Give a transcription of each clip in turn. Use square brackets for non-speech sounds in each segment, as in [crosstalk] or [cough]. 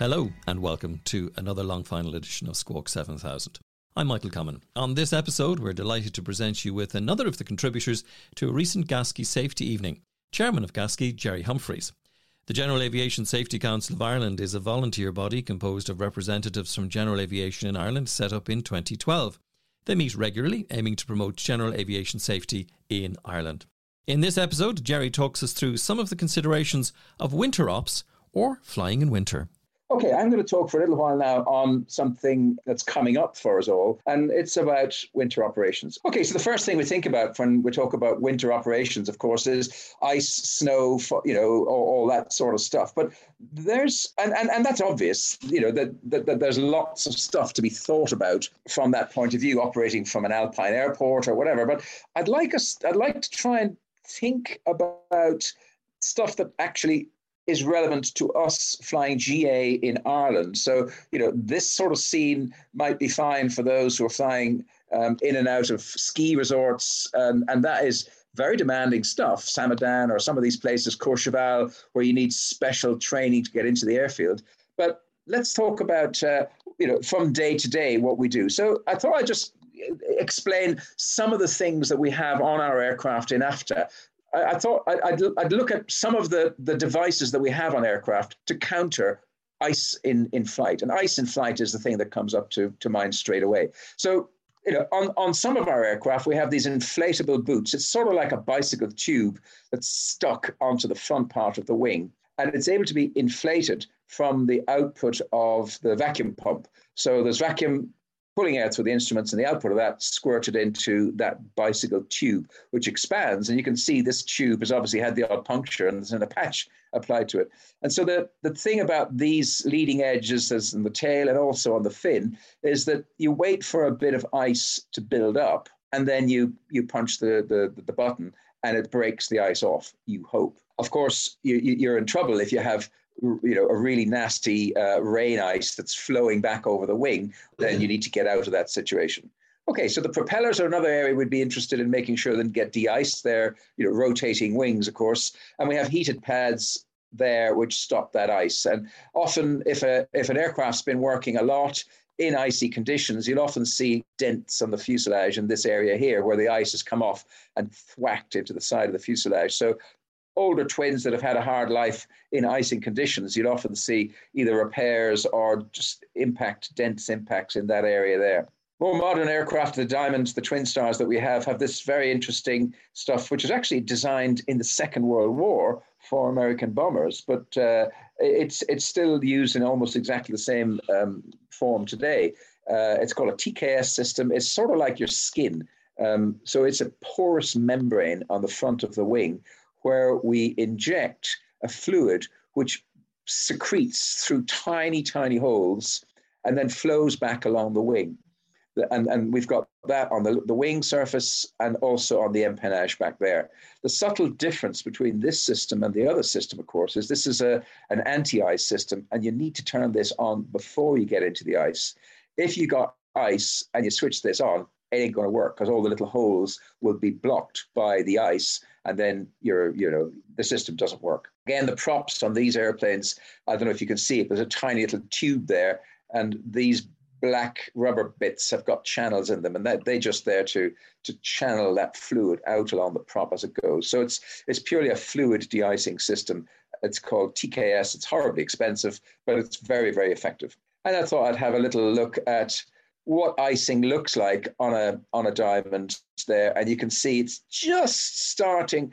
Hello and welcome to another long final edition of Squawk 7000. I'm Michael Common. On this episode, we're delighted to present you with another of the contributors to a recent GASCI Safety Evening, Chairman of GASCI, Gerry Humphreys. The General Aviation Safety Council of Ireland is a volunteer body composed of representatives from general aviation in Ireland set up in 2012. They meet regularly, aiming to promote general aviation safety in Ireland. In this episode, Gerry talks us through some of the considerations of winter ops or flying in winter. Okay, I'm going to talk for a little while now on something that's coming up for us all, and it's about winter operations. Okay, so the first thing we think about when we talk about winter operations, of course, is ice, snow, you know, all, all that sort of stuff. But there's, and, and, and that's obvious, you know, that, that, that there's lots of stuff to be thought about from that point of view, operating from an alpine airport or whatever. But I'd like us, I'd like to try and think about stuff that actually is relevant to us flying GA in Ireland. So, you know, this sort of scene might be fine for those who are flying um, in and out of ski resorts, um, and that is very demanding stuff. Samedan or some of these places, Courchevel, where you need special training to get into the airfield. But let's talk about, uh, you know, from day to day what we do. So I thought I'd just explain some of the things that we have on our aircraft in AFTA I, I thought I'd, I'd look at some of the, the devices that we have on aircraft to counter ice in, in flight. And ice in flight is the thing that comes up to, to mind straight away. So, you know, on, on some of our aircraft, we have these inflatable boots. It's sort of like a bicycle tube that's stuck onto the front part of the wing. And it's able to be inflated from the output of the vacuum pump. So there's vacuum pulling air through the instruments and the output of that squirted into that bicycle tube, which expands. And you can see this tube has obviously had the odd puncture and there's a patch applied to it. And so the, the thing about these leading edges as in the tail and also on the fin is that you wait for a bit of ice to build up and then you you punch the, the, the button and it breaks the ice off, you hope. Of course, you, you're in trouble if you have you know a really nasty uh, rain ice that's flowing back over the wing, then you need to get out of that situation. Okay, so the propellers are another area we'd be interested in making sure that get de-iced. They're you know rotating wings, of course, and we have heated pads there which stop that ice. And often, if a if an aircraft's been working a lot in icy conditions, you'll often see dents on the fuselage in this area here where the ice has come off and thwacked into the side of the fuselage. So older twins that have had a hard life in icing conditions, you'd often see either repairs or just impact, dense impacts in that area there. More modern aircraft, the Diamonds, the Twin Stars that we have, have this very interesting stuff, which was actually designed in the Second World War for American bombers, but uh, it's it's still used in almost exactly the same um, form today. Uh, it's called a TKS system. It's sort of like your skin. Um, so it's a porous membrane on the front of the wing, where we inject a fluid which secretes through tiny, tiny holes and then flows back along the wing. And, and we've got that on the, the wing surface and also on the empennage back there. The subtle difference between this system and the other system, of course, is this is a, an anti ice system, and you need to turn this on before you get into the ice. If you got ice and you switch this on, ain't going to work because all the little holes will be blocked by the ice and then you're, you know, the system doesn't work. Again, the props on these airplanes, I don't know if you can see it, there's a tiny little tube there, and these black rubber bits have got channels in them, and that they're just there to to channel that fluid out along the prop as it goes. So it's it's purely a fluid de-icing system. It's called TKS. It's horribly expensive, but it's very, very effective. And I thought I'd have a little look at what icing looks like on a on a diamond there, and you can see it's just starting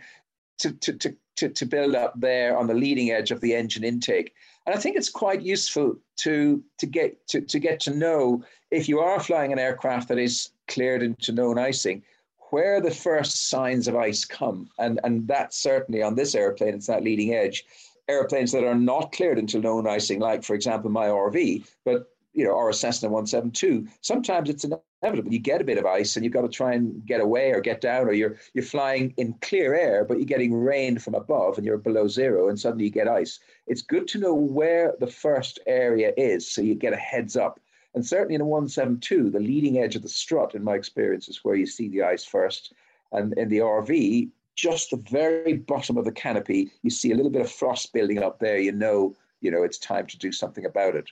to to to to, to build up there on the leading edge of the engine intake. And I think it's quite useful to to get to, to get to know if you are flying an aircraft that is cleared into known icing, where the first signs of ice come. And and that's certainly on this airplane, it's that leading edge. Airplanes that are not cleared into known icing, like for example my RV, but you know, or a Cessna 172, sometimes it's inevitable. You get a bit of ice and you've got to try and get away or get down, or you're you're flying in clear air, but you're getting rain from above and you're below zero, and suddenly you get ice. It's good to know where the first area is so you get a heads up. And certainly in a 172, the leading edge of the strut, in my experience, is where you see the ice first. And in the RV, just the very bottom of the canopy, you see a little bit of frost building up there. You know, you know, it's time to do something about it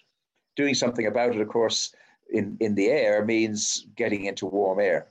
doing something about it, of course, in, in the air means getting into warm air.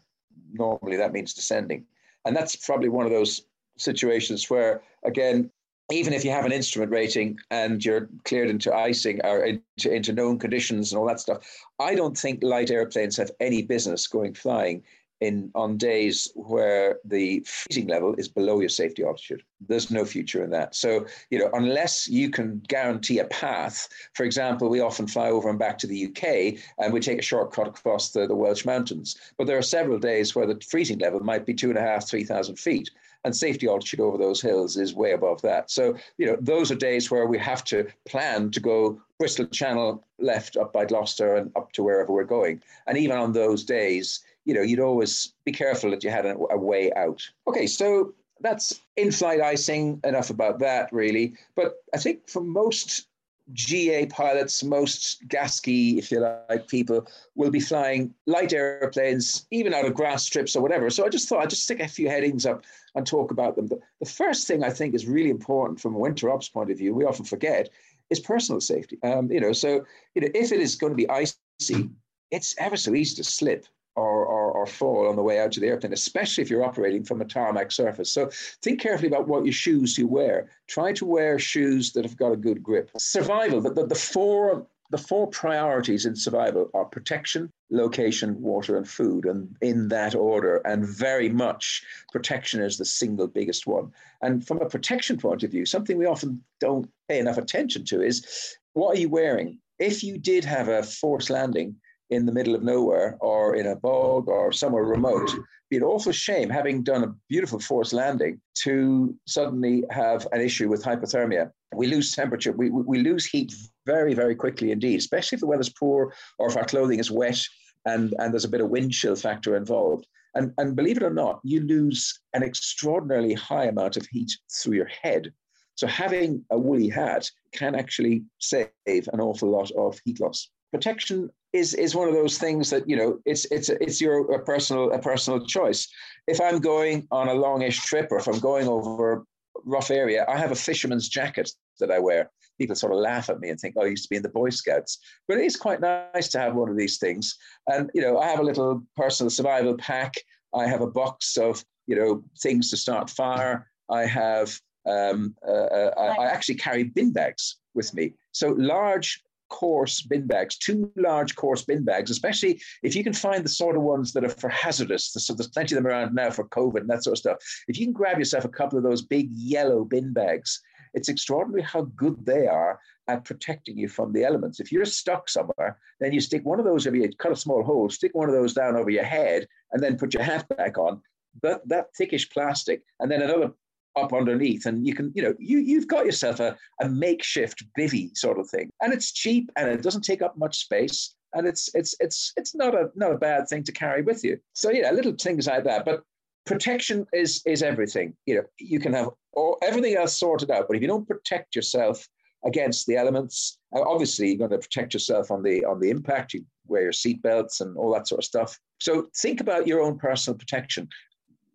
Normally, that means descending. And that's probably one of those situations where, again, even if you have an instrument rating and you're cleared into icing or into, into known conditions and all that stuff, I don't think light airplanes have any business going flying in on days where the freezing level is below your safety altitude. There's no future in that. So, you know, unless you can guarantee a path, for example, we often fly over and back to the UK and we take a shortcut across the, the Welsh mountains. But there are several days where the freezing level might be two and a half, three thousand feet. And safety altitude over those hills is way above that. So, you know, those are days where we have to plan to go Bristol Channel left up by Gloucester and up to wherever we're going. And even on those days, you know, you'd always be careful that you had a, a way out. Okay, so that's in-flight icing. Enough about that, really. But I think for most GA pilots, most GASCI, if you like, people will be flying light airplanes, even out of grass strips or whatever. So I just thought I'd just stick a few headings up and talk about them. The, the first thing I think is really important from a winter ops point of view, we often forget, is personal safety. Um, you know, so you know, if it is going to be icy, it's ever so easy to slip or, fall on the way out to the airplane, especially if you're operating from a tarmac surface. So think carefully about what your shoes you wear. Try to wear shoes that have got a good grip. Survival, the, the four the four priorities in survival are protection, location, water, and food, and in that order. And very much protection is the single biggest one. And from a protection point of view, something we often don't pay enough attention to is what are you wearing? If you did have a forced landing, in the middle of nowhere or in a bog or somewhere remote. Be an awful shame, having done a beautiful forced landing, to suddenly have an issue with hypothermia. We lose temperature, we, we lose heat very, very quickly indeed, especially if the weather's poor or if our clothing is wet and, and there's a bit of wind chill factor involved. And, and believe it or not, you lose an extraordinarily high amount of heat through your head. So having a woolly hat can actually save an awful lot of heat loss protection is is one of those things that you know it's it's it's your a personal a personal choice. If I'm going on a longish trip or if I'm going over a rough area, I have a fisherman's jacket that I wear. People sort of laugh at me and think, "Oh, I used to be in the Boy Scouts," but it is quite nice to have one of these things. And you know, I have a little personal survival pack. I have a box of you know things to start fire. I have um, uh, uh I, I actually carry bin bags with me. So large coarse bin bags, two large coarse bin bags, especially if you can find the sort of ones that are for hazardous. So there's plenty of them around now for COVID and that sort of stuff. If you can grab yourself a couple of those big yellow bin bags, it's extraordinary how good they are at protecting you from the elements. If you're stuck somewhere, then you stick one of those, over you cut a small hole, stick one of those down over your head and then put your hat back on. That, that thickish plastic, and then another up underneath and you can you know you you've got yourself a, a makeshift bivy sort of thing. And it's cheap and it doesn't take up much space and it's it's it's it's not a not a bad thing to carry with you. So yeah little things like that. But protection is is everything. You know you can have all, everything else sorted out but if you don't protect yourself against the elements uh, obviously you're going to protect yourself on the on the impact. You wear your seatbelts and all that sort of stuff. So think about your own personal protection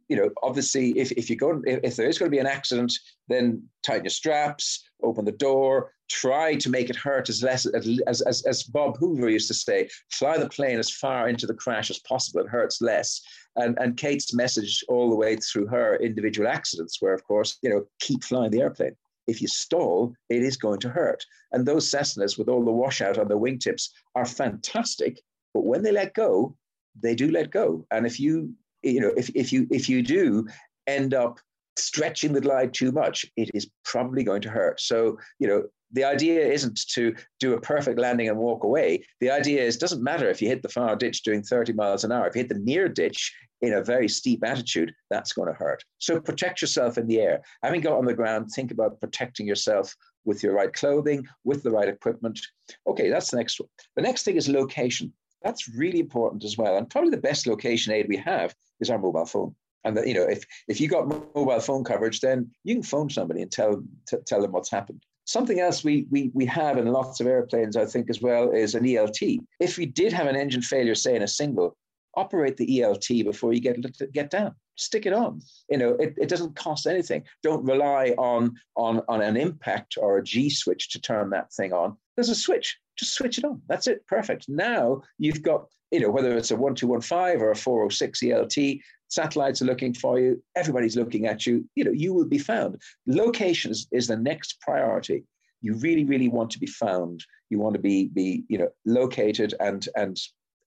you know, obviously, if, if you go, if, if there is going to be an accident, then tighten your straps, open the door, try to make it hurt as less as, as, as Bob Hoover used to say, fly the plane as far into the crash as possible. It hurts less. And, and Kate's message all the way through her individual accidents were, of course, you know, keep flying the airplane. if you stall, it is going to hurt. And those Cessnas with all the washout on the wingtips are fantastic, but when they let go, they do let go. And if you, you know, if, if you if you do end up stretching the glide too much, it is probably going to hurt. So, you know, the idea isn't to do a perfect landing and walk away. The idea is doesn't matter if you hit the far ditch doing 30 miles an hour. If you hit the near ditch in a very steep attitude, that's going to hurt. So protect yourself in the air. Having got on the ground, think about protecting yourself with your right clothing, with the right equipment. Okay, that's the next one. The next thing is location. That's really important as well. And probably the best location aid we have is our mobile phone. And that, you know, if if you got mobile phone coverage, then you can phone somebody and tell t- tell them what's happened. Something else we, we, we have in lots of airplanes, I think, as well, is an ELT. If we did have an engine failure, say in a single, operate the ELT before you get get down. Stick it on. You know, it, it doesn't cost anything. Don't rely on, on, on an impact or a G switch to turn that thing on. There's a switch. Just switch it on. That's it. Perfect. Now you've got, you know, whether it's a 1215 or a 406 ELT, satellites are looking for you. Everybody's looking at you. You know, you will be found. Locations is the next priority. You really, really want to be found. You want to be, be you know, located and and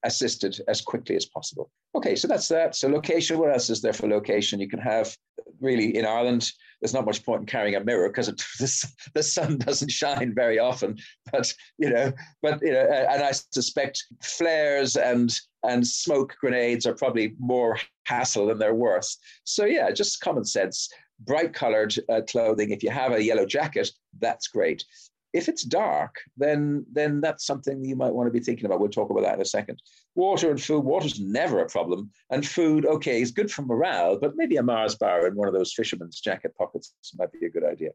assisted as quickly as possible. Okay, so that's that. So location, what else is there for location? You can have really in Ireland, there's not much point in carrying a mirror because [laughs] the, the sun doesn't shine very often. But you know, but you know, and I suspect flares and and smoke grenades are probably more hassle than they're worth. So yeah, just common sense. Bright colored uh, clothing. If you have a yellow jacket, that's great. If it's dark, then then that's something you might want to be thinking about. We'll talk about that in a second. Water and food. Water's never a problem, and food, okay, is good for morale, but maybe a Mars bar in one of those fisherman's jacket pockets might be a good idea.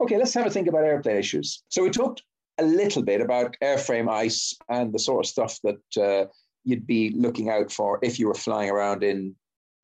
Okay, let's have a think about airplane issues. So we talked a little bit about airframe ice and the sort of stuff that uh, you'd be looking out for if you were flying around in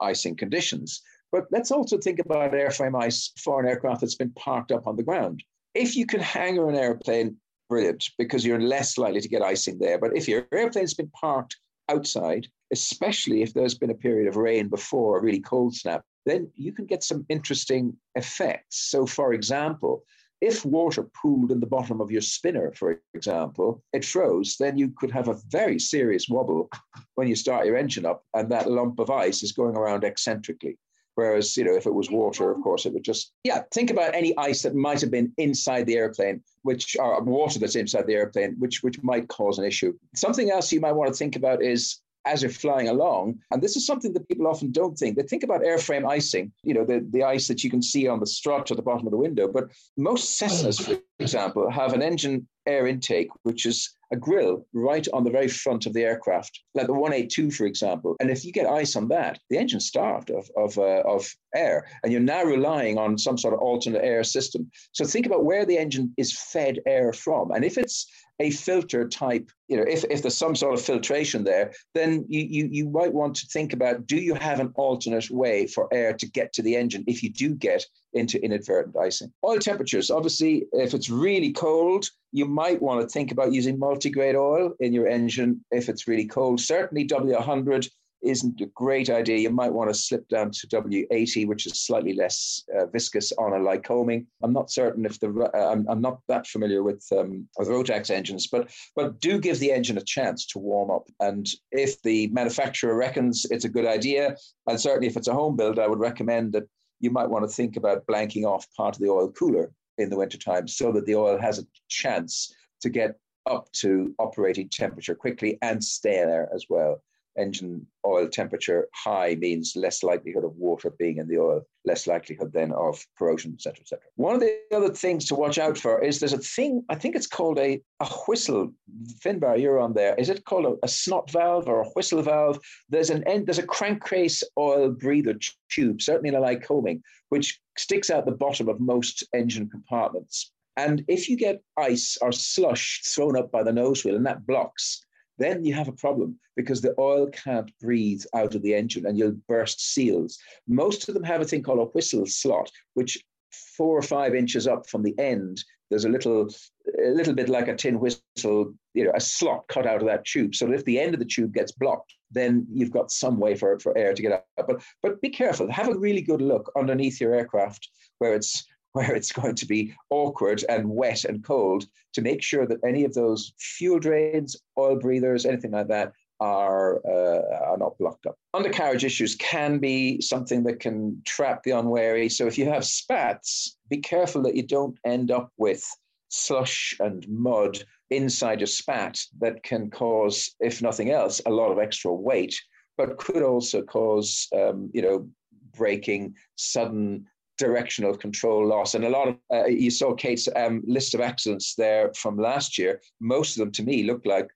icing conditions. But let's also think about airframe ice for an aircraft that's been parked up on the ground if you can hangar an airplane, brilliant, because you're less likely to get icing there. But if your airplane's been parked outside, especially if there's been a period of rain before a really cold snap, then you can get some interesting effects. So, for example, if water pooled in the bottom of your spinner, for example, it froze, then you could have a very serious wobble when you start your engine up, and that lump of ice is going around eccentrically. Whereas, you know, if it was water, of course, it would just, yeah, think about any ice that might have been inside the airplane, which are water that's inside the airplane, which, which might cause an issue. Something else you might want to think about is as you're flying along. And this is something that people often don't think. They think about airframe icing, you know, the, the ice that you can see on the strut at the bottom of the window. But most Cessnas, for example, have an engine air intake, which is a grill right on the very front of the aircraft, like the 182, for example. And if you get ice on that, the engine's starved of, of, uh, of air, and you're now relying on some sort of alternate air system. So think about where the engine is fed air from. And if it's a filter type, you know, if, if there's some sort of filtration there, then you, you, you might want to think about do you have an alternate way for air to get to the engine if you do get into inadvertent icing? Oil temperatures, obviously, if it's really cold, you might want to think about using multi-grade oil in your engine if it's really cold. Certainly W100 isn't a great idea. You might want to slip down to W80, which is slightly less uh, viscous on a Lycoming. I'm not certain if the uh, I'm, I'm, not that familiar with um, with Rotax engines, but but do give the engine a chance to warm up. And if the manufacturer reckons it's a good idea, and certainly if it's a home build, I would recommend that you might want to think about blanking off part of the oil cooler in the wintertime so that the oil has a chance to get up to operating temperature quickly and stay there as well engine oil temperature high means less likelihood of water being in the oil, less likelihood then of corrosion, etc., etc. One of the other things to watch out for is there's a thing, I think it's called a, a whistle. Finbar, you're on there. Is it called a, a snot valve or a whistle valve? There's an end, there's a crankcase oil breather tube, certainly in a Lycoming, which sticks out the bottom of most engine compartments. And if you get ice or slush thrown up by the nose wheel and that blocks, then you have a problem because the oil can't breathe out of the engine and you'll burst seals. Most of them have a thing called a whistle slot, which four or five inches up from the end, there's a little, a little bit like a tin whistle, you know, a slot cut out of that tube. So if the end of the tube gets blocked, then you've got some way for, for air to get out. But but be careful. Have a really good look underneath your aircraft where it's [laughs] where it's going to be awkward and wet and cold to make sure that any of those fuel drains, oil breathers, anything like that are, uh, are not blocked up. Undercarriage issues can be something that can trap the unwary. So if you have spats, be careful that you don't end up with slush and mud inside your spat that can cause, if nothing else, a lot of extra weight, but could also cause, um, you know, braking, sudden directional control loss. And a lot of, uh, you saw Kate's um, list of accidents there from last year. Most of them to me look like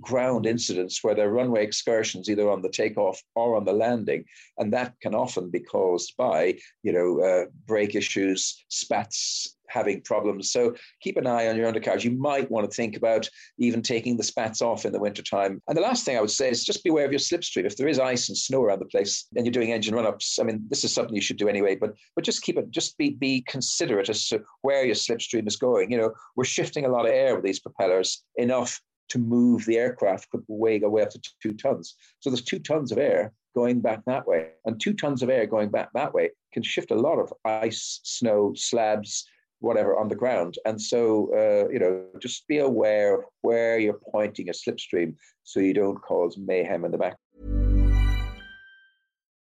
ground incidents where there are runway excursions either on the takeoff or on the landing and that can often be caused by you know uh, brake issues spats having problems. So keep an eye on your undercarriage. You might want to think about even taking the spats off in the wintertime and the last thing i would say is just beware of your slipstream. If there is ice and snow around the place and you're doing engine run-ups. I mean this is something you should do anyway but but just keep it just be be considerate as to where your slipstream is going. You know we're shifting a lot of air with these propellers enough to move the aircraft could weigh away up to two tons. So there's two tons of air going back that way, and two tons of air going back that way can shift a lot of ice, snow, slabs, whatever on the ground. And so, uh, you know, just be aware of where you're pointing a slipstream so you don't cause mayhem in the back.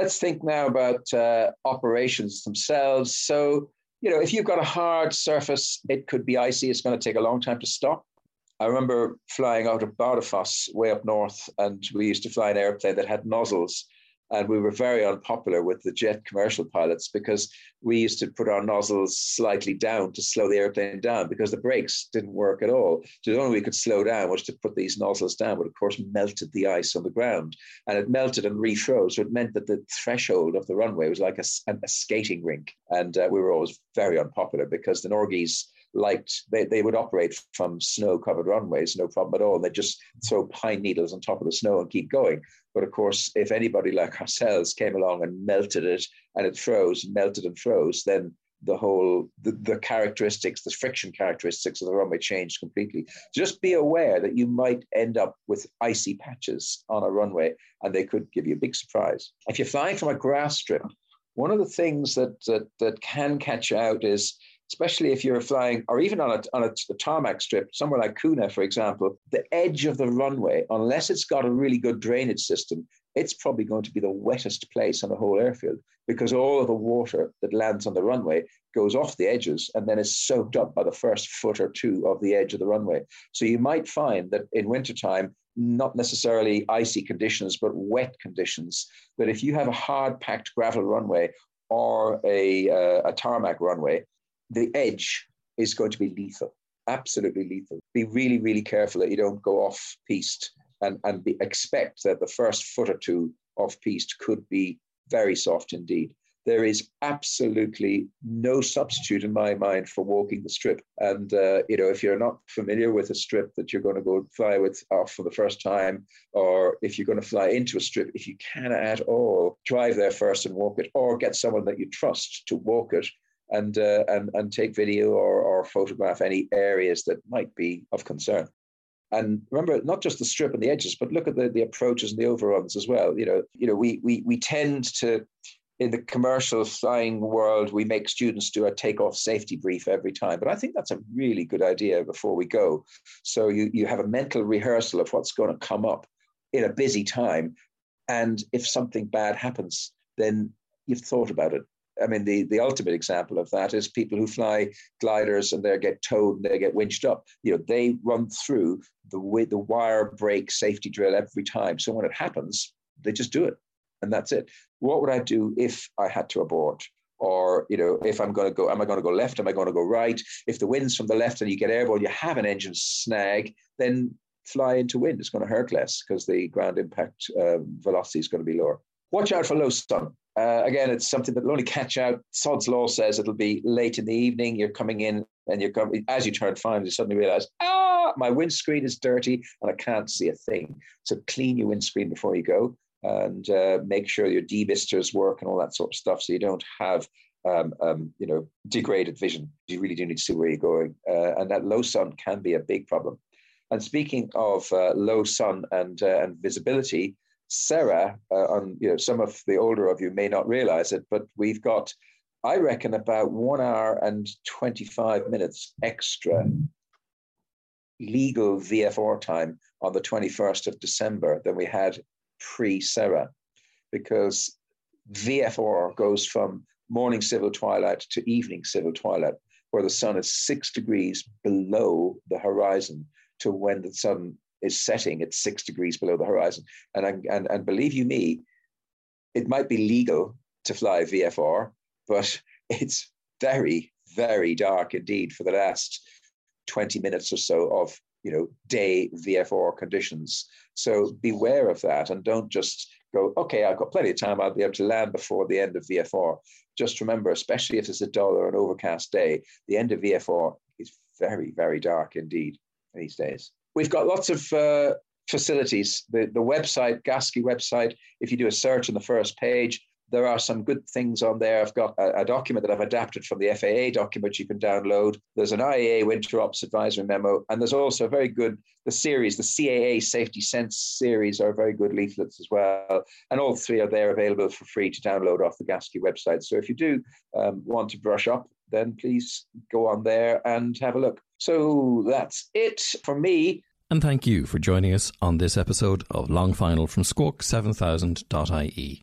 Let's think now about uh, operations themselves. So, you know, if you've got a hard surface, it could be icy. It's going to take a long time to stop. I remember flying out of Bardufoss way up north, and we used to fly an airplane that had nozzles and we were very unpopular with the jet commercial pilots because we used to put our nozzles slightly down to slow the airplane down because the brakes didn't work at all. So the only way we could slow down was to put these nozzles down, but of course melted the ice on the ground. And it melted and refroze. So it meant that the threshold of the runway was like a, a skating rink. And uh, we were always very unpopular because the Norgies liked they, they would operate from snow covered runways no problem at all. They just throw pine needles on top of the snow and keep going. But of course if anybody like ourselves came along and melted it and it froze melted and froze then the whole the, the characteristics the friction characteristics of the runway changed completely. Just be aware that you might end up with icy patches on a runway and they could give you a big surprise. If you're flying from a grass strip one of the things that that, that can catch you out is especially if you're flying or even on a, on a, tarmac strip, somewhere like Coonagh, for example, the edge of the runway, unless it's got a really good drainage system, it's probably going to be the wettest place on the whole airfield because all of the water that lands on the runway goes off the edges and then is soaked up by the first foot or two of the edge of the runway. So you might find that in wintertime, not necessarily icy conditions, but wet conditions, that if you have a hard packed gravel runway or a, uh, a tarmac runway, the edge is going to be lethal, absolutely lethal. Be really, really careful that you don't go off piste and, and be, expect that the first foot or two off piste could be very soft indeed there is absolutely no substitute in my mind for walking the strip. And uh, you know, if you're not familiar with a strip that you're going to go fly with off for the first time, or if you're going to fly into a strip, if you can at all, drive there first and walk it, or get someone that you trust to walk it. And, uh, and and take video or, or photograph any areas that might be of concern. And remember, not just the strip and the edges, but look at the, the approaches and the overruns as well. You know, you know, we we we tend to in the commercial flying world, we make students do a takeoff safety brief every time. But I think that's a really good idea before we go. So you, you have a mental rehearsal of what's going to come up in a busy time. And if something bad happens, then you've thought about it. I mean, the, the ultimate example of that is people who fly gliders and they get towed and they get winched up. You know, they run through the the wire break safety drill every time. So when it happens, they just do it and that's it. What would I do if I had to abort? Or, you know, if I'm going to go, am I going to go left? Am I going to go right? If the wind's from the left and you get airborne, you have an engine snag, then fly into wind. It's going to hurt less because the ground impact uh, velocity is going to be lower. Watch out for low sun. Uh, again, it's something that will only catch out. Sod's law says it'll be late in the evening. You're coming in and you're coming, as you turn five, you suddenly realize, ah, my windscreen is dirty and I can't see a thing. So clean your windscreen before you go and uh, make sure your demisters work and all that sort of stuff so you don't have um, um, you know degraded vision you really do need to see where you're going uh, and that low sun can be a big problem and speaking of uh, low sun and uh, and visibility SERA uh, on you know some of the older of you may not realize it but we've got i reckon about one hour and 25 minutes extra legal vfr time on the 21st of december than we had pre SERA because VFR goes from morning civil twilight to evening civil twilight, where the sun is six degrees below the horizon to when the sun is setting at six degrees below the horizon. And, and, and believe you me, it might be legal to fly VFR, but [laughs] it's very, very dark indeed for the last 20 minutes or so of you know day VFR conditions. So beware of that and don't just go, okay, I've got plenty of time. I'll be able to land before the end of VFR. Just remember, especially if it's a dull or an overcast day, the end of VFR is very, very dark indeed these days. We've got lots of uh, facilities. The, the website, GASCI website, if you do a search on the first page, there are some good things on there. I've got a, a, document that I've adapted from the FAA document you can download. There's an IAA Winter Ops Advisory Memo, and there's also a very good the series, the CAA Safety Sense series, are very good leaflets as well. And all three are there available for free to download off the GASCI website. So if you do um, want to brush up, then please go on there and have a look. So that's it for me. And thank you for joining us on this episode of Long Final from Squawk7000.ie.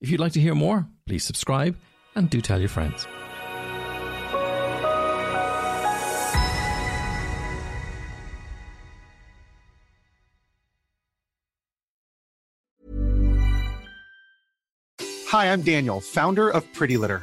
If you'd like to hear more, please subscribe and do tell your friends. Hi, I'm Daniel, founder of Pretty Litter.